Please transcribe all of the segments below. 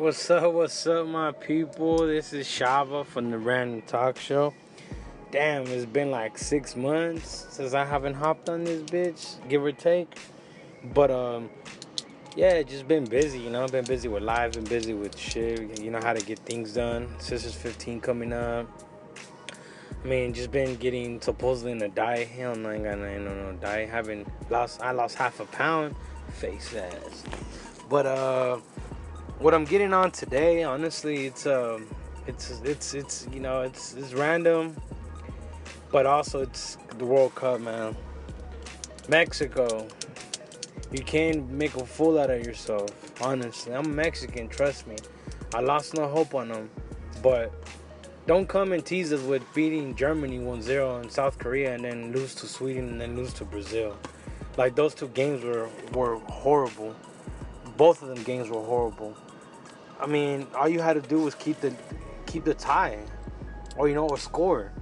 What's up, what's up, my people? This is Shava from the Random Talk Show. Damn, it's been like six months since I haven't hopped on this bitch, give or take. But, um, yeah, just been busy, you know. Been busy with live, been busy with shit, you know, how to get things done. Sisters 15 coming up. I mean, just been getting supposedly in a diet. Hell no, I ain't got on no diet. Haven't lost, I lost half a pound. Face ass. But, uh, what I'm getting on today, honestly, it's um, it's it's it's you know it's it's random, but also it's the World Cup, man. Mexico, you can't make a fool out of yourself. Honestly, I'm Mexican. Trust me, I lost no hope on them, but don't come and tease us with beating Germany 1-0 in South Korea and then lose to Sweden and then lose to Brazil. Like those two games were were horrible. Both of them games were horrible. I mean, all you had to do was keep the keep the tie, or you know, or score.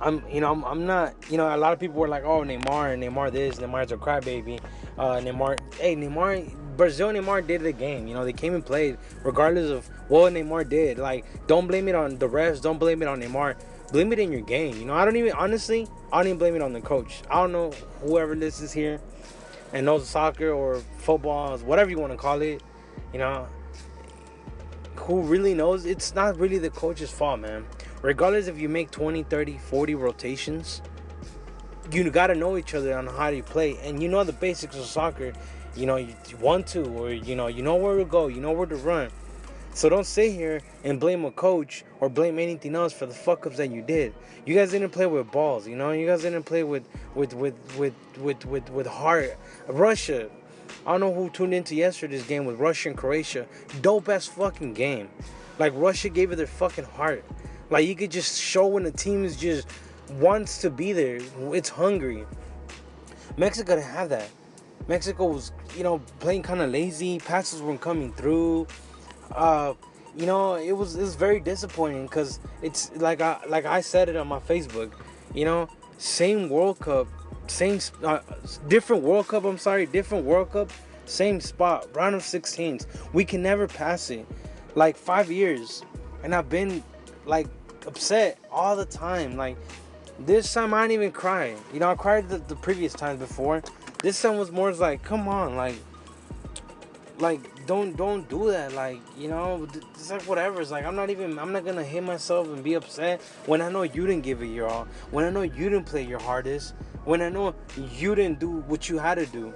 I'm, you know, I'm, I'm not, you know, a lot of people were like, oh, Neymar, and Neymar this, Neymar's a crybaby. Uh, Neymar, hey, Neymar, Brazil, Neymar did the game. You know, they came and played, regardless of what Neymar did. Like, don't blame it on the refs. Don't blame it on Neymar. Blame it in your game. You know, I don't even, honestly, I don't even blame it on the coach. I don't know whoever this is here and knows soccer or football, whatever you want to call it. You know, who really knows, it's not really the coach's fault, man. Regardless if you make 20, 30, 40 rotations, you got to know each other on how you play. And you know the basics of soccer. You know, you want to, or, you know, you know where to go, you know where to run. So don't sit here and blame a coach or blame anything else for the fuck ups that you did. You guys didn't play with balls, you know. You guys didn't play with with with with with with, with heart. Russia, I don't know who tuned into yesterday's game with Russia and Croatia. Dope ass fucking game. Like Russia gave it their fucking heart. Like you could just show when the team is just wants to be there. It's hungry. Mexico didn't have that. Mexico was, you know, playing kind of lazy. Passes weren't coming through. Uh, you know, it was it was very disappointing because it's like I like I said it on my Facebook. You know, same World Cup same uh, different World Cup. I'm sorry, different World Cup, same spot, round of 16s. We can never pass it. Like five years, and I've been like upset all the time. Like this time, I didn't even cry. You know, I cried the, the previous times before. This time was more like, come on, like, like don't don't do that. Like you know, it's like whatever. It's like I'm not even. I'm not gonna hit myself and be upset when I know you didn't give it your all. When I know you didn't play your hardest when I know you didn't do what you had to do.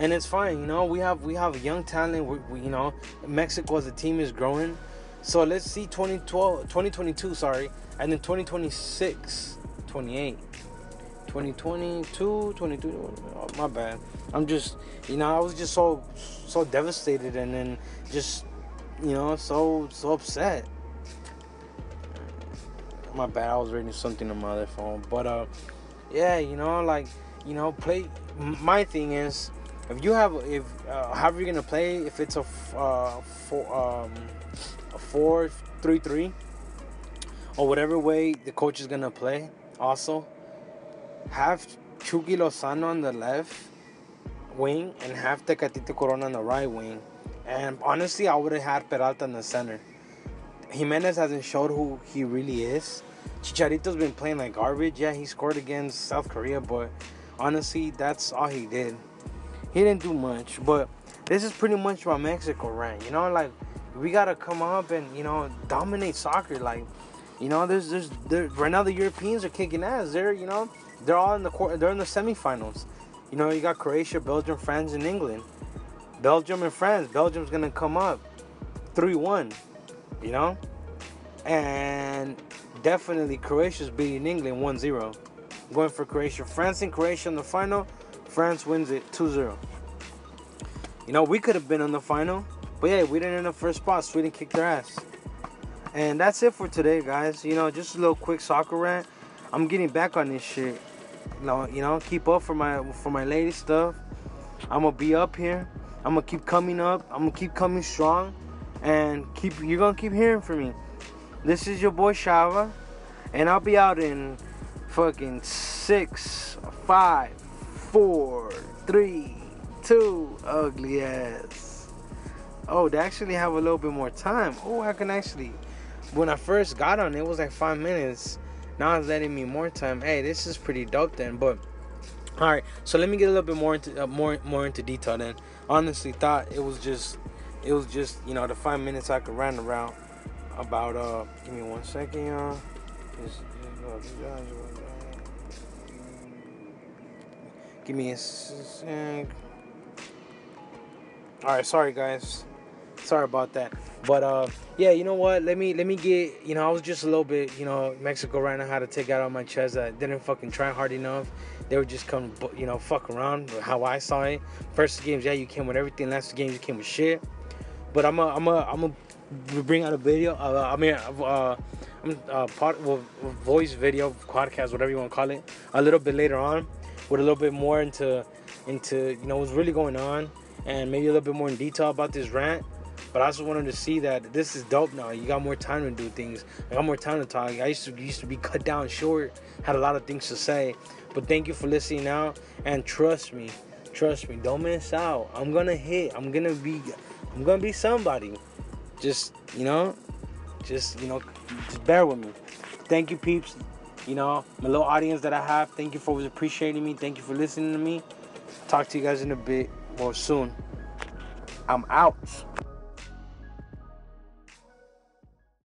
And it's fine, you know. We have we have young talent. We, we, you know, Mexico as a team is growing. So let's see 2012, 2022, sorry, and then 2026, 28. 2022, 22, oh, my bad. I'm just, you know, I was just so so devastated and then just, you know, so so upset. My bad. I was reading something on my other phone, but uh yeah, you know, like you know, play. My thing is, if you have, if uh, however you're gonna play, if it's a uh, four, um, a four, three, three, or whatever way the coach is gonna play, also have Chucky Lozano on the left wing and have Tecatito Corona on the right wing. And honestly, I would have had Peralta in the center. Jimenez hasn't showed who he really is. Chicharito's been playing like garbage. Yeah, he scored against South Korea, but honestly, that's all he did. He didn't do much, but this is pretty much what Mexico ran. You know, like we gotta come up and you know dominate soccer. Like, you know, there's there's there, right now the Europeans are kicking ass. They're you know they're all in the they're in the semifinals. You know, you got Croatia, Belgium, France, and England. Belgium and France. Belgium's gonna come up three one. You know, and definitely Croatia's beating England 1-0. Going for Croatia. France and Croatia in the final. France wins it 2-0. You know, we could have been in the final. But yeah, we didn't in the first spot. Sweden kicked their ass. And that's it for today, guys. You know, just a little quick soccer rant. I'm getting back on this shit. You know, keep up for my for my latest stuff. I'm gonna be up here. I'm gonna keep coming up. I'm gonna keep coming strong, and keep you're gonna keep hearing from me. This is your boy Shava, and I'll be out in fucking six, five, four, three, two, ugly ass. oh, they actually have a little bit more time. Oh, I can actually. When I first got on, it was like five minutes. Now it's letting me more time. Hey, this is pretty dope then. But all right, so let me get a little bit more into uh, more more into detail then. Honestly, thought it was just it was just you know the five minutes I could run around about uh. Give me one second, y'all. Give me a sec. All right, sorry guys. Sorry about that. But uh, yeah, you know what? Let me let me get. You know, I was just a little bit. You know, Mexico right now had to take out on my chest. I didn't fucking try hard enough. They were just coming, you know, fuck around. How I saw it. First games, yeah, you came with everything. Last games, you came with shit. But I'm a, I'm a, I'm a bring out a video. Uh, I mean, uh, uh, part well, voice video podcast, whatever you want to call it, a little bit later on, with a little bit more into into you know what's really going on, and maybe a little bit more in detail about this rant. But I also wanted to see that this is dope now. You got more time to do things. I got more time to talk. I used to used to be cut down short, had a lot of things to say. But thank you for listening now, and trust me, trust me, don't miss out. I'm gonna hit. I'm gonna be, I'm gonna be somebody. Just you know, just you know, just bear with me. Thank you, peeps. You know, my little audience that I have. Thank you for always appreciating me. Thank you for listening to me. Talk to you guys in a bit or soon. I'm out.